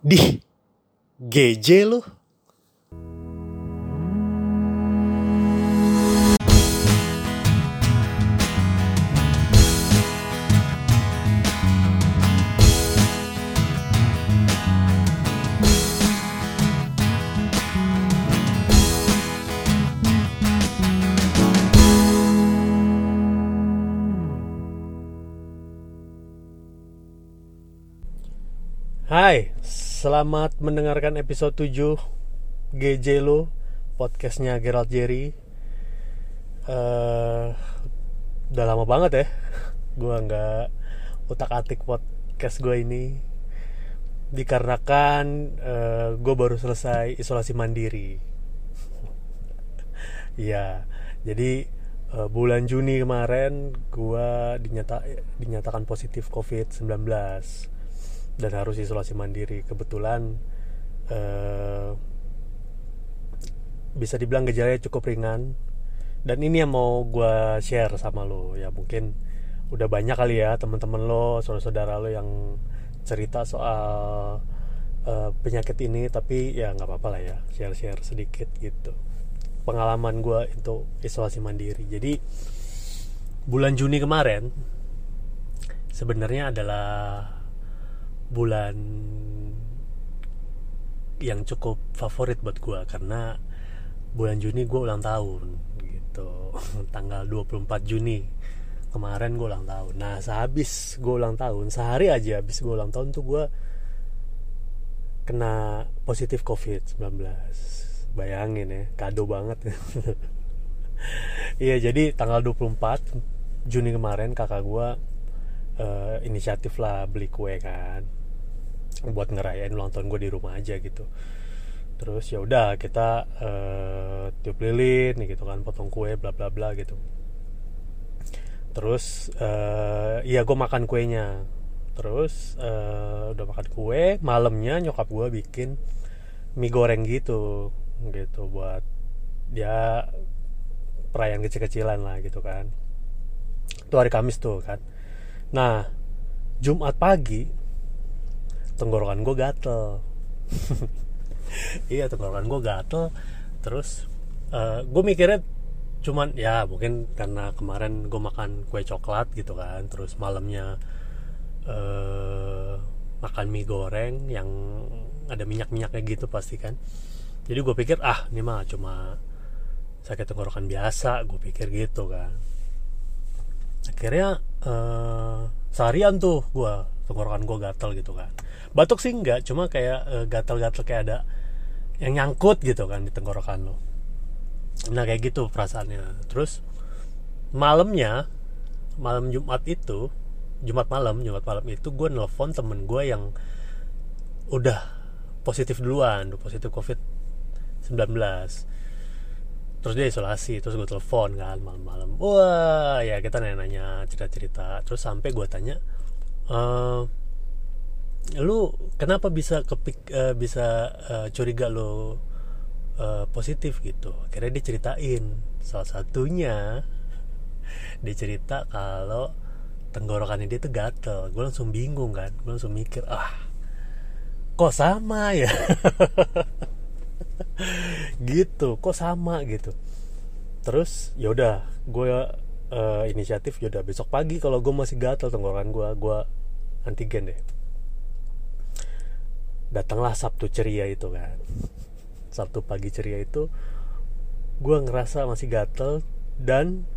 Di GJ lu. Hai, selamat mendengarkan episode 7 GJ lo podcastnya Gerald Jerry. Eh, udah lama banget ya, gua nggak utak atik podcast gue ini dikarenakan eh, gue baru selesai isolasi mandiri. Iya, jadi eh, bulan Juni kemarin gua dinyata dinyatakan positif COVID-19 dan harus isolasi mandiri. Kebetulan eh, bisa dibilang gejalanya cukup ringan. Dan ini yang mau gue share sama lo. Ya mungkin udah banyak kali ya teman-teman lo saudara-saudara lo yang cerita soal eh, penyakit ini. Tapi ya nggak apa-apa lah ya share-share sedikit gitu. Pengalaman gue itu isolasi mandiri. Jadi bulan Juni kemarin sebenarnya adalah bulan yang cukup favorit buat gue karena bulan Juni gue ulang tahun gitu. Tanggal 24 Juni kemarin gue ulang tahun. Nah sehabis gue ulang tahun sehari aja habis gue ulang tahun tuh gue kena positif covid 19 bayangin ya kado banget. Iya jadi tanggal 24 Juni kemarin kakak gue uh, inisiatif lah beli kue kan buat ngerayain ulang tahun gue di rumah aja gitu. Terus ya udah kita uh, tiup lilin gitu kan potong kue bla bla bla gitu. Terus uh, iya gue makan kuenya. Terus uh, udah makan kue malamnya nyokap gue bikin mie goreng gitu gitu buat dia perayaan kecil-kecilan lah gitu kan. Itu hari Kamis tuh kan. Nah Jumat pagi tenggorokan gue gatel. Iya tenggorokan gue gatel. Terus uh, gue mikirnya cuman ya mungkin karena kemarin gue makan kue coklat gitu kan. Terus malamnya uh, makan mie goreng yang ada minyak-minyaknya gitu pasti kan. Jadi gue pikir ah ini mah cuma sakit tenggorokan biasa. Gue pikir gitu kan. Akhirnya uh, seharian tuh gue tenggorokan gue gatel gitu kan. Batuk sih enggak cuma kayak uh, gatel-gatel kayak ada yang nyangkut gitu kan di tenggorokan lo nah kayak gitu perasaannya. Terus malamnya malam Jumat itu Jumat malam Jumat malam itu gue nelfon temen gue yang udah positif duluan udah positif covid 19 terus dia isolasi terus gue telepon kan malam-malam. Wah ya kita nanya-nanya cerita-cerita. Terus sampai gue tanya ehm, lu kenapa bisa kepik uh, bisa uh, curiga lu uh, positif gitu? Akhirnya dia ceritain salah satunya dia cerita kalau tenggorokannya dia tuh gatel. Gue langsung bingung kan. Gue langsung mikir ah kok sama ya? Gitu kok sama? Gitu. Terus ya udah gue uh, inisiatif ya udah besok pagi kalau gue masih gatel tenggorokan gue gue antigen deh. Datanglah Sabtu ceria itu kan. Sabtu pagi ceria itu gue ngerasa masih gatel dan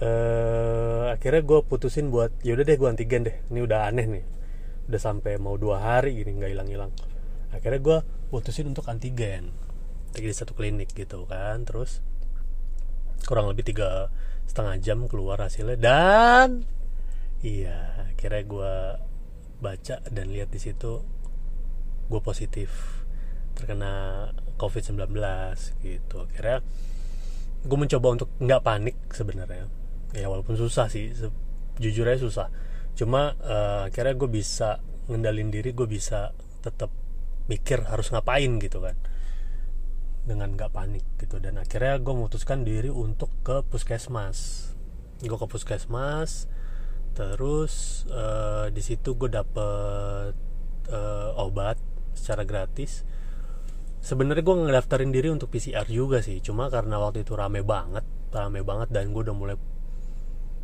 uh, akhirnya gue putusin buat yaudah deh gue antigen deh. Ini udah aneh nih. Udah sampai mau dua hari gini nggak hilang-hilang. Akhirnya gue putusin untuk antigen. Di satu klinik gitu kan terus kurang lebih tiga setengah jam keluar hasilnya. Dan iya akhirnya gue baca dan lihat di situ gue positif. Terkena COVID-19 gitu. Akhirnya gue mencoba untuk nggak panik sebenarnya. Ya walaupun susah sih jujur aja susah. Cuma uh, akhirnya gue bisa ngendalin diri gue bisa tetap mikir harus ngapain gitu kan dengan nggak panik gitu. Dan akhirnya gue memutuskan diri untuk ke puskesmas. Gue ke puskesmas terus uh, di situ gue dapet uh, obat secara gratis. Sebenarnya gue ngedaftarin diri untuk PCR juga sih cuma karena waktu itu rame banget rame banget dan gue udah mulai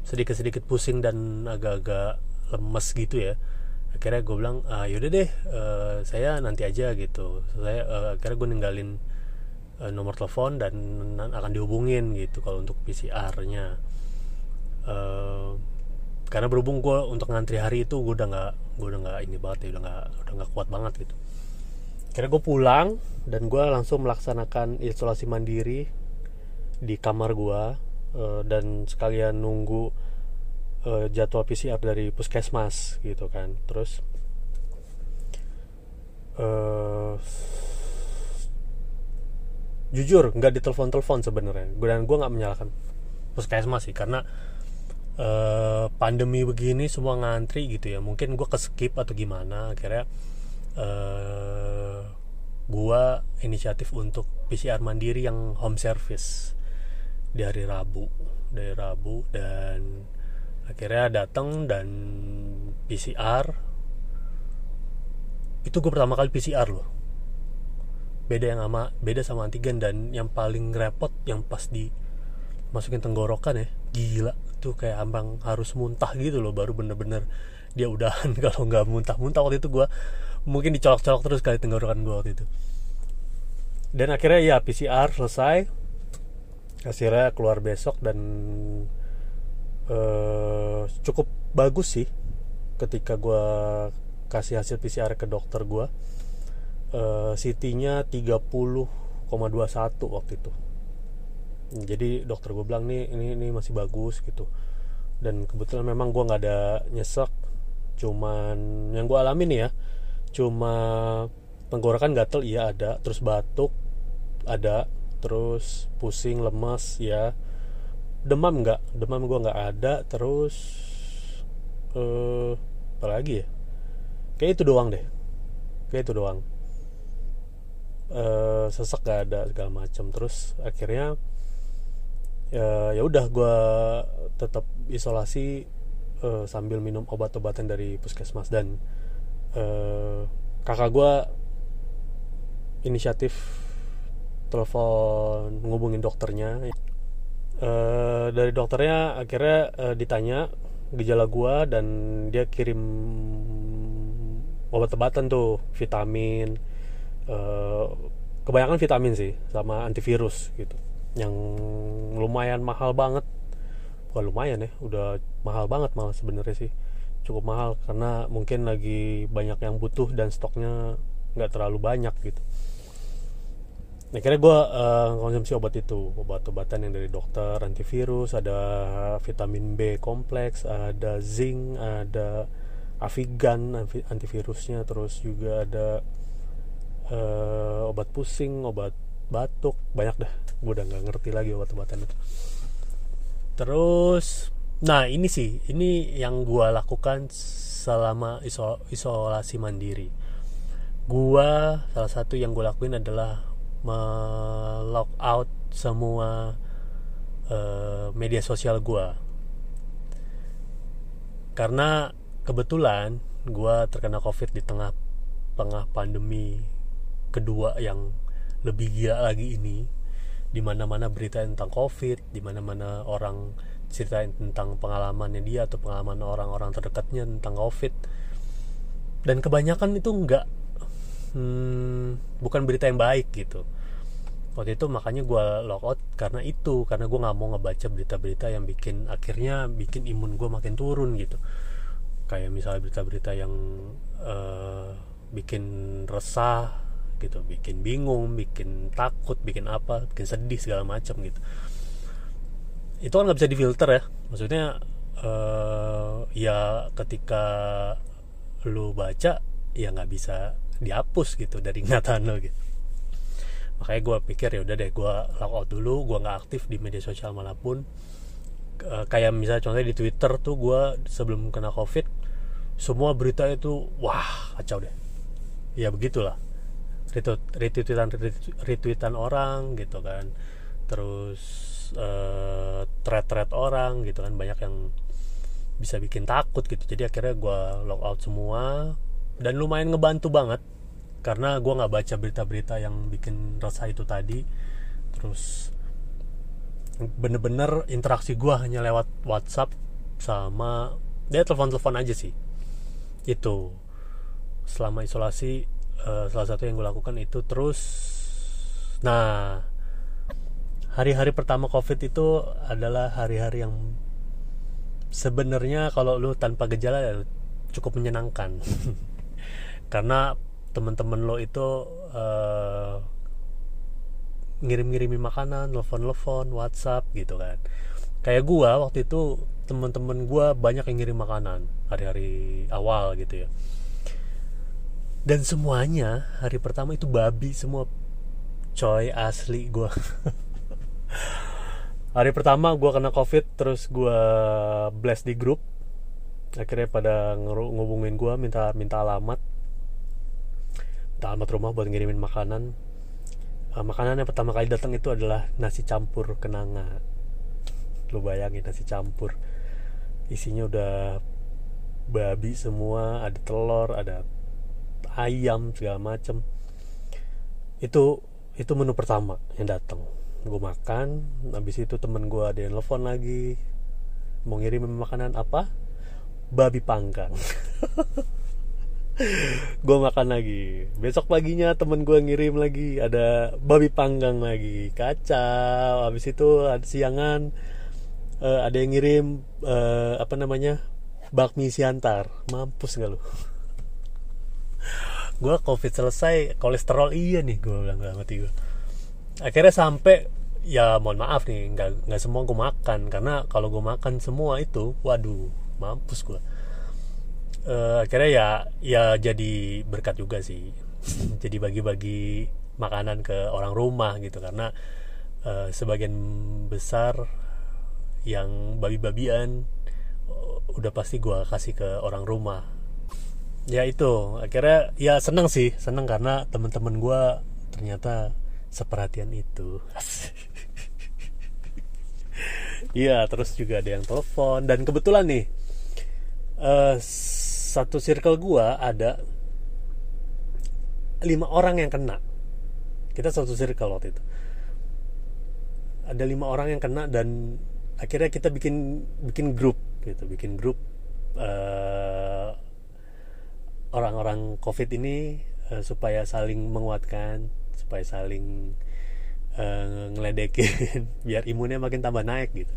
sedikit-sedikit pusing dan agak-agak lemes gitu ya. Akhirnya gue bilang ah, yaudah deh uh, saya nanti aja gitu. Saya uh, akhirnya gue ninggalin uh, nomor telepon dan akan dihubungin gitu kalau untuk PCR-nya uh, karena berhubung gue untuk ngantri hari itu gue udah nggak gue udah nggak ini banget ya udah nggak udah nggak kuat banget gitu. Akhirnya gue pulang dan gue langsung melaksanakan isolasi mandiri di kamar gue uh, dan sekalian nunggu uh, jadwal PCR dari puskesmas gitu kan. Terus uh, jujur nggak ditelepon telepon sebenarnya. Dan gue nggak menyalahkan puskesmas sih karena uh, pandemi begini semua ngantri gitu ya. Mungkin gue keskip atau gimana akhirnya uh, gue inisiatif untuk PCR mandiri yang home service di hari Rabu. Dari Rabu dan akhirnya datang dan PCR itu gue pertama kali PCR loh beda yang sama beda sama antigen dan yang paling repot yang pas di masukin tenggorokan ya. Gila tuh kayak ambang harus muntah gitu loh baru bener-bener dia udahan. Kalau nggak muntah-muntah waktu itu gue mungkin dicolok-colok terus kali tenggorokan gue waktu itu. Dan akhirnya ya PCR selesai. Hasilnya keluar besok dan uh, cukup bagus sih ketika gue kasih hasil PCR ke dokter gue uh, CT-nya 30,21 waktu itu. Jadi dokter gue bilang nih ini ini masih bagus gitu. Dan kebetulan memang gue nggak ada nyesek cuman yang gue alami nih ya cuma tenggorokan gatel iya ada terus batuk ada terus pusing lemas ya. Demam nggak demam gue nggak ada terus uh, apa lagi ya? Kayak itu doang deh kayak itu doang uh, sesek gak ada segala macam terus akhirnya ya ya udah gue tetap isolasi uh, sambil minum obat-obatan dari puskesmas. Dan uh, kakak gue inisiatif telepon ngubungin dokternya. Uh, dari dokternya akhirnya uh, ditanya gejala gue dan dia kirim obat-obatan tuh vitamin uh, kebanyakan vitamin sih sama antivirus gitu. Yang lumayan mahal banget. Bukan lumayan ya udah mahal banget malah sebenarnya sih. Cukup mahal karena mungkin lagi banyak yang butuh dan stoknya nggak terlalu banyak gitu. Nah, kira gue uh, konsumsi obat itu, obat-obatan yang dari dokter, antivirus, ada vitamin B kompleks, ada zinc, ada avigan antivirusnya, terus juga ada uh, obat pusing, obat batuk, banyak dah. Gue udah nggak ngerti lagi obat-obatan itu. Terus, nah ini sih, ini yang gue lakukan selama isolasi mandiri. Gua salah satu yang gue lakuin adalah melock out semua uh, media sosial gue karena kebetulan gue terkena covid di tengah tengah pandemi kedua yang lebih gila lagi ini. Di mana mana berita tentang covid di mana mana orang ceritain tentang pengalamannya dia atau pengalaman orang-orang terdekatnya tentang covid. Dan kebanyakan itu enggak hmm, bukan berita yang baik gitu. Waktu itu makanya gue logout karena itu karena gue nggak mau ngebaca berita-berita yang bikin akhirnya bikin imun gue makin turun gitu. Kayak misalnya berita-berita yang uh, bikin resah gitu. Bikin bingung bikin takut bikin apa bikin sedih segala macam gitu. Itu kan nggak bisa difilter ya. Maksudnya uh, ya ketika lu baca ya nggak bisa dihapus gitu dari ingatan lo gitu. Makanya gue pikir ya udah deh gue out dulu gue nggak aktif di media sosial mana pun. Kayak misalnya contohnya di Twitter tuh gue sebelum kena covid semua berita itu wah kacau deh. Ya begitulah retweetan retweetan orang gitu kan. Terus uh, thread-thread orang gitu kan. Banyak yang bisa bikin takut gitu. Jadi akhirnya gue log out semua. Dan lumayan ngebantu banget. Karena gue nggak baca berita-berita yang bikin rasa itu tadi. Terus bener-bener interaksi gue hanya lewat WhatsApp sama dia telepon-telepon aja sih. Itu. Selama isolasi uh, salah satu yang gue lakukan itu terus nah hari-hari pertama covid itu adalah hari-hari yang sebenarnya kalau lu tanpa gejala ya cukup menyenangkan karena teman-teman lo itu uh, ngirim-ngirimin makanan, telepon-telepon, WhatsApp gitu kan. Kayak gua waktu itu teman-teman gua banyak yang ngirim makanan hari-hari awal gitu ya. Dan semuanya hari pertama itu babi semua. Coy asli gua. hari pertama gua kena covid terus gua blast di grup. Akhirnya pada ngubungin gua minta minta alamat. Minta alamat rumah buat ngirimin makanan. Uh, makanan yang pertama kali datang itu adalah nasi campur kenanga. Lu bayangin nasi campur. Isinya udah babi semua ada telur ada ayam segala macem. Itu itu menu pertama yang datang. Gue makan habis itu temen gue ada yang telepon lagi mau ngirim makanan apa? Babi panggang. Gue makan lagi. Besok paginya temen gue ngirim lagi ada babi panggang lagi. Kacau. Habis itu ada siangan uh, ada yang ngirim uh, apa namanya? Bakmi siantar. Mampus nggak lu gue covid selesai kolesterol iya nih gue bilang gak mati gue akhirnya sampai ya mohon maaf nih nggak nggak semua gue makan. Karena kalau gue makan semua itu waduh mampus gue uh, akhirnya ya ya jadi berkat juga sih. Jadi bagi-bagi makanan ke orang rumah gitu. Karena uh, sebagian besar yang babi-babian uh, udah pasti gue kasih ke orang rumah ya itu. Akhirnya ya seneng sih. Seneng karena teman-teman gue ternyata seperhatian itu. Iya, terus juga ada yang telepon. Dan kebetulan nih uh, satu circle gua ada lima orang yang kena. Kita satu circle waktu itu. Ada lima orang yang kena dan akhirnya kita bikin bikin grup gitu. Bikin grup uh, orang-orang covid ini uh, supaya saling menguatkan supaya saling uh, ngeledekin biar imunnya makin tambah naik gitu.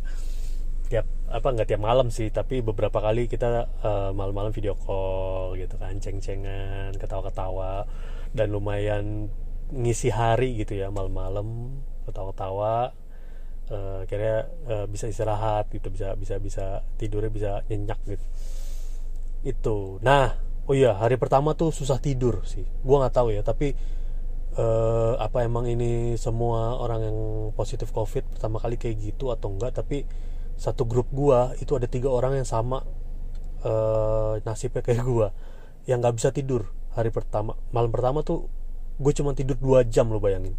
Tiap apa nggak tiap malam sih tapi beberapa kali kita uh, malam-malam video call gitu kan ceng-cengan ketawa-ketawa dan lumayan ngisi hari gitu ya malam-malam ketawa-ketawa uh, akhirnya uh, bisa istirahat gitu bisa bisa bisa tidurnya bisa nyenyak gitu. Itu. Nah oh iya hari pertama tuh susah tidur sih. Gua nggak tahu ya tapi uh, apa emang ini semua orang yang positif covid pertama kali kayak gitu atau enggak tapi satu grup gua itu ada tiga orang yang sama uh, nasibnya kayak gua yang nggak bisa tidur hari pertama. Malam pertama tuh gue cuma tidur dua jam lo bayangin.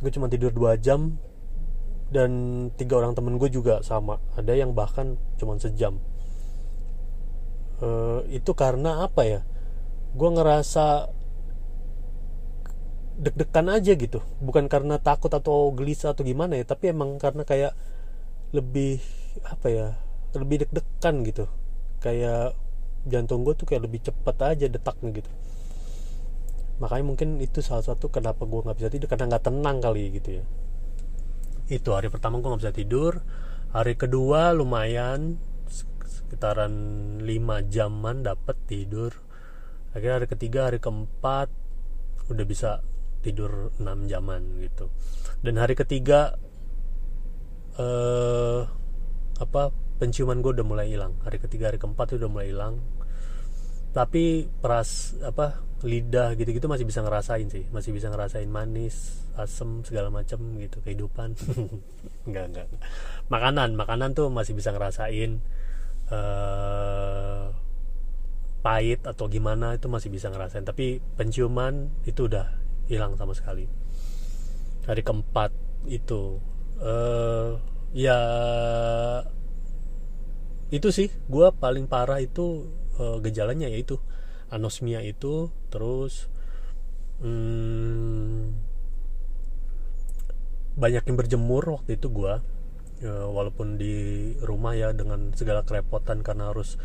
Gue cuma tidur dua jam dan tiga orang temen gue juga sama. Ada yang bahkan cuma sejam uh, itu karena apa ya? Gue ngerasa deg-degan aja gitu. Bukan karena takut atau gelisah atau gimana ya tapi emang karena kayak lebih apa ya lebih deg-degan gitu. Kayak jantung gue tuh kayak lebih cepet aja detaknya gitu. Makanya mungkin itu salah satu kenapa gue nggak bisa tidur karena nggak tenang kali gitu ya. Itu hari pertama gue nggak bisa tidur hari kedua lumayan sekitaran 5 jaman dapat tidur. Akhirnya hari ketiga hari keempat udah bisa tidur 6 jaman gitu. Dan hari ketiga uh, apa penciuman gue udah mulai hilang. Hari ketiga hari keempat udah mulai hilang. Tapi peras apa lidah gitu-gitu masih bisa ngerasain sih. Masih bisa ngerasain manis asem segala macam gitu kehidupan. Enggak, enggak makanan makanan tuh masih bisa ngerasain uh, pahit atau gimana itu masih bisa ngerasain. Tapi penciuman itu udah hilang sama sekali. Hari keempat itu uh, ya itu sih. Gue paling parah itu uh, gejalanya yaitu anosmia itu terus hmm, banyak yang berjemur waktu itu gue ya, walaupun di rumah ya dengan segala kerepotan karena harus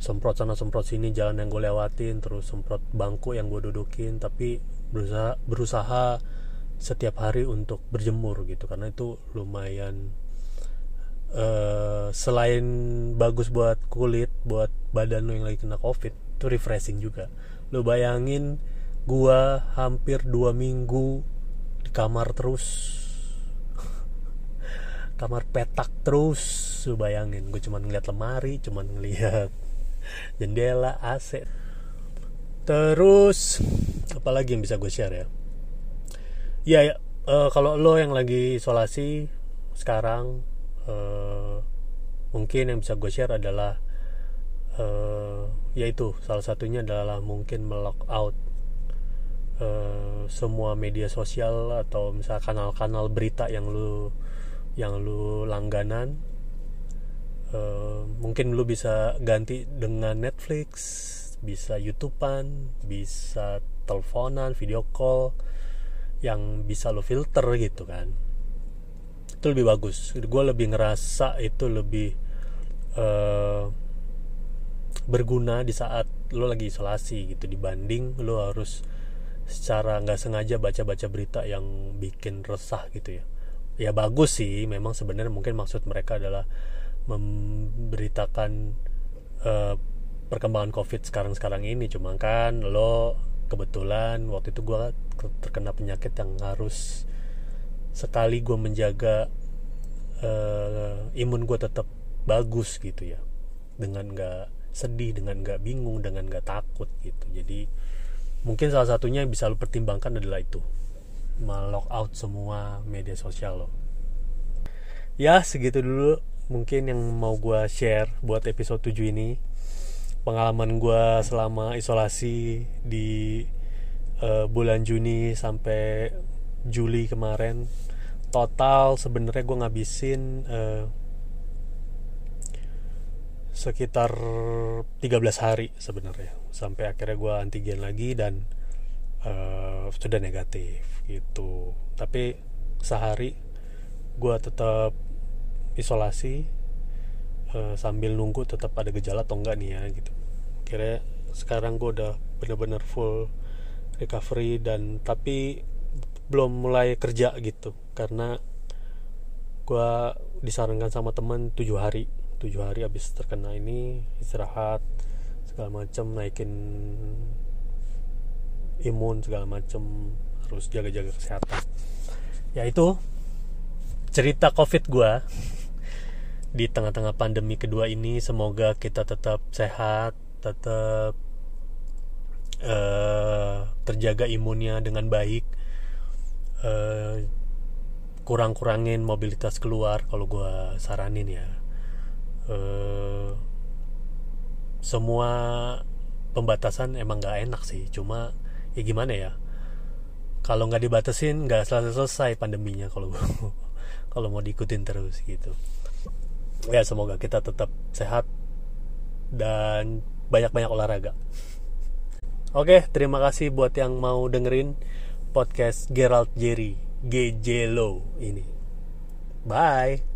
semprot sana semprot sini jalan yang gue lewatin terus semprot bangku yang gue dudukin tapi berusaha berusaha setiap hari untuk berjemur gitu karena itu lumayan uh, selain bagus buat kulit buat badan lo yang lagi kena covid itu refreshing juga. Lo bayangin gua hampir dua minggu di kamar terus kamar petak terus lo bayangin. Gue cuman ngeliat lemari cuman ngeliat jendela AC terus apalagi yang bisa gue share ya? Ya, ya uh, kalau lo yang lagi isolasi sekarang uh, mungkin yang bisa gue share adalah uh, yaitu salah satunya adalah mungkin melock out uh, semua media sosial atau misal kanal-kanal berita yang lu yang lu langganan uh, mungkin lu bisa ganti dengan Netflix bisa YouTubean bisa teleponan video call yang bisa lo filter gitu kan. Itu lebih bagus. Gue lebih ngerasa itu lebih uh, berguna di saat lo lagi isolasi gitu. Dibanding lo harus secara nggak sengaja baca-baca berita yang bikin resah gitu ya ya bagus sih. Memang sebenarnya mungkin maksud mereka adalah memberitakan uh, perkembangan covid sekarang-sekarang ini. Cuma kan lo kebetulan waktu itu gue terkena penyakit yang harus sekali gue menjaga uh, imun gue tetap bagus gitu ya. Dengan nggak sedih dengan nggak bingung dengan nggak takut gitu. Jadi mungkin salah satunya yang bisa lo pertimbangkan adalah itu melock out semua media sosial lo. Ya segitu dulu mungkin yang mau gue share buat episode 7 ini. Pengalaman gue selama isolasi di uh, bulan Juni sampai Juli kemarin. Total sebenarnya gue ngabisin uh, sekitar 13 hari sebenarnya. Sampai akhirnya gue antigen lagi dan uh, sudah negatif gitu. Tapi sehari gue tetap isolasi uh, sambil nunggu tetap ada gejala atau enggak nih ya gitu. Kira sekarang gue udah bener-bener full recovery dan tapi belum mulai kerja gitu. Karena gue disarankan sama temen tujuh hari tujuh hari abis terkena ini istirahat segala macam naikin imun segala macam harus jaga-jaga kesehatan. Ya itu cerita covid gue di tengah-tengah pandemi kedua ini semoga kita tetap sehat tetap uh, terjaga imunnya dengan baik. Uh, kurang-kurangin mobilitas keluar kalau gue saranin ya. Uh, semua pembatasan emang gak enak sih cuma ya gimana ya kalau nggak dibatasin nggak selesai selesai pandeminya kalau kalau mau diikutin terus gitu ya semoga kita tetap sehat dan banyak-banyak olahraga. Oke, terima kasih buat yang mau dengerin podcast Gerald Jerry GJ Low ini. Bye.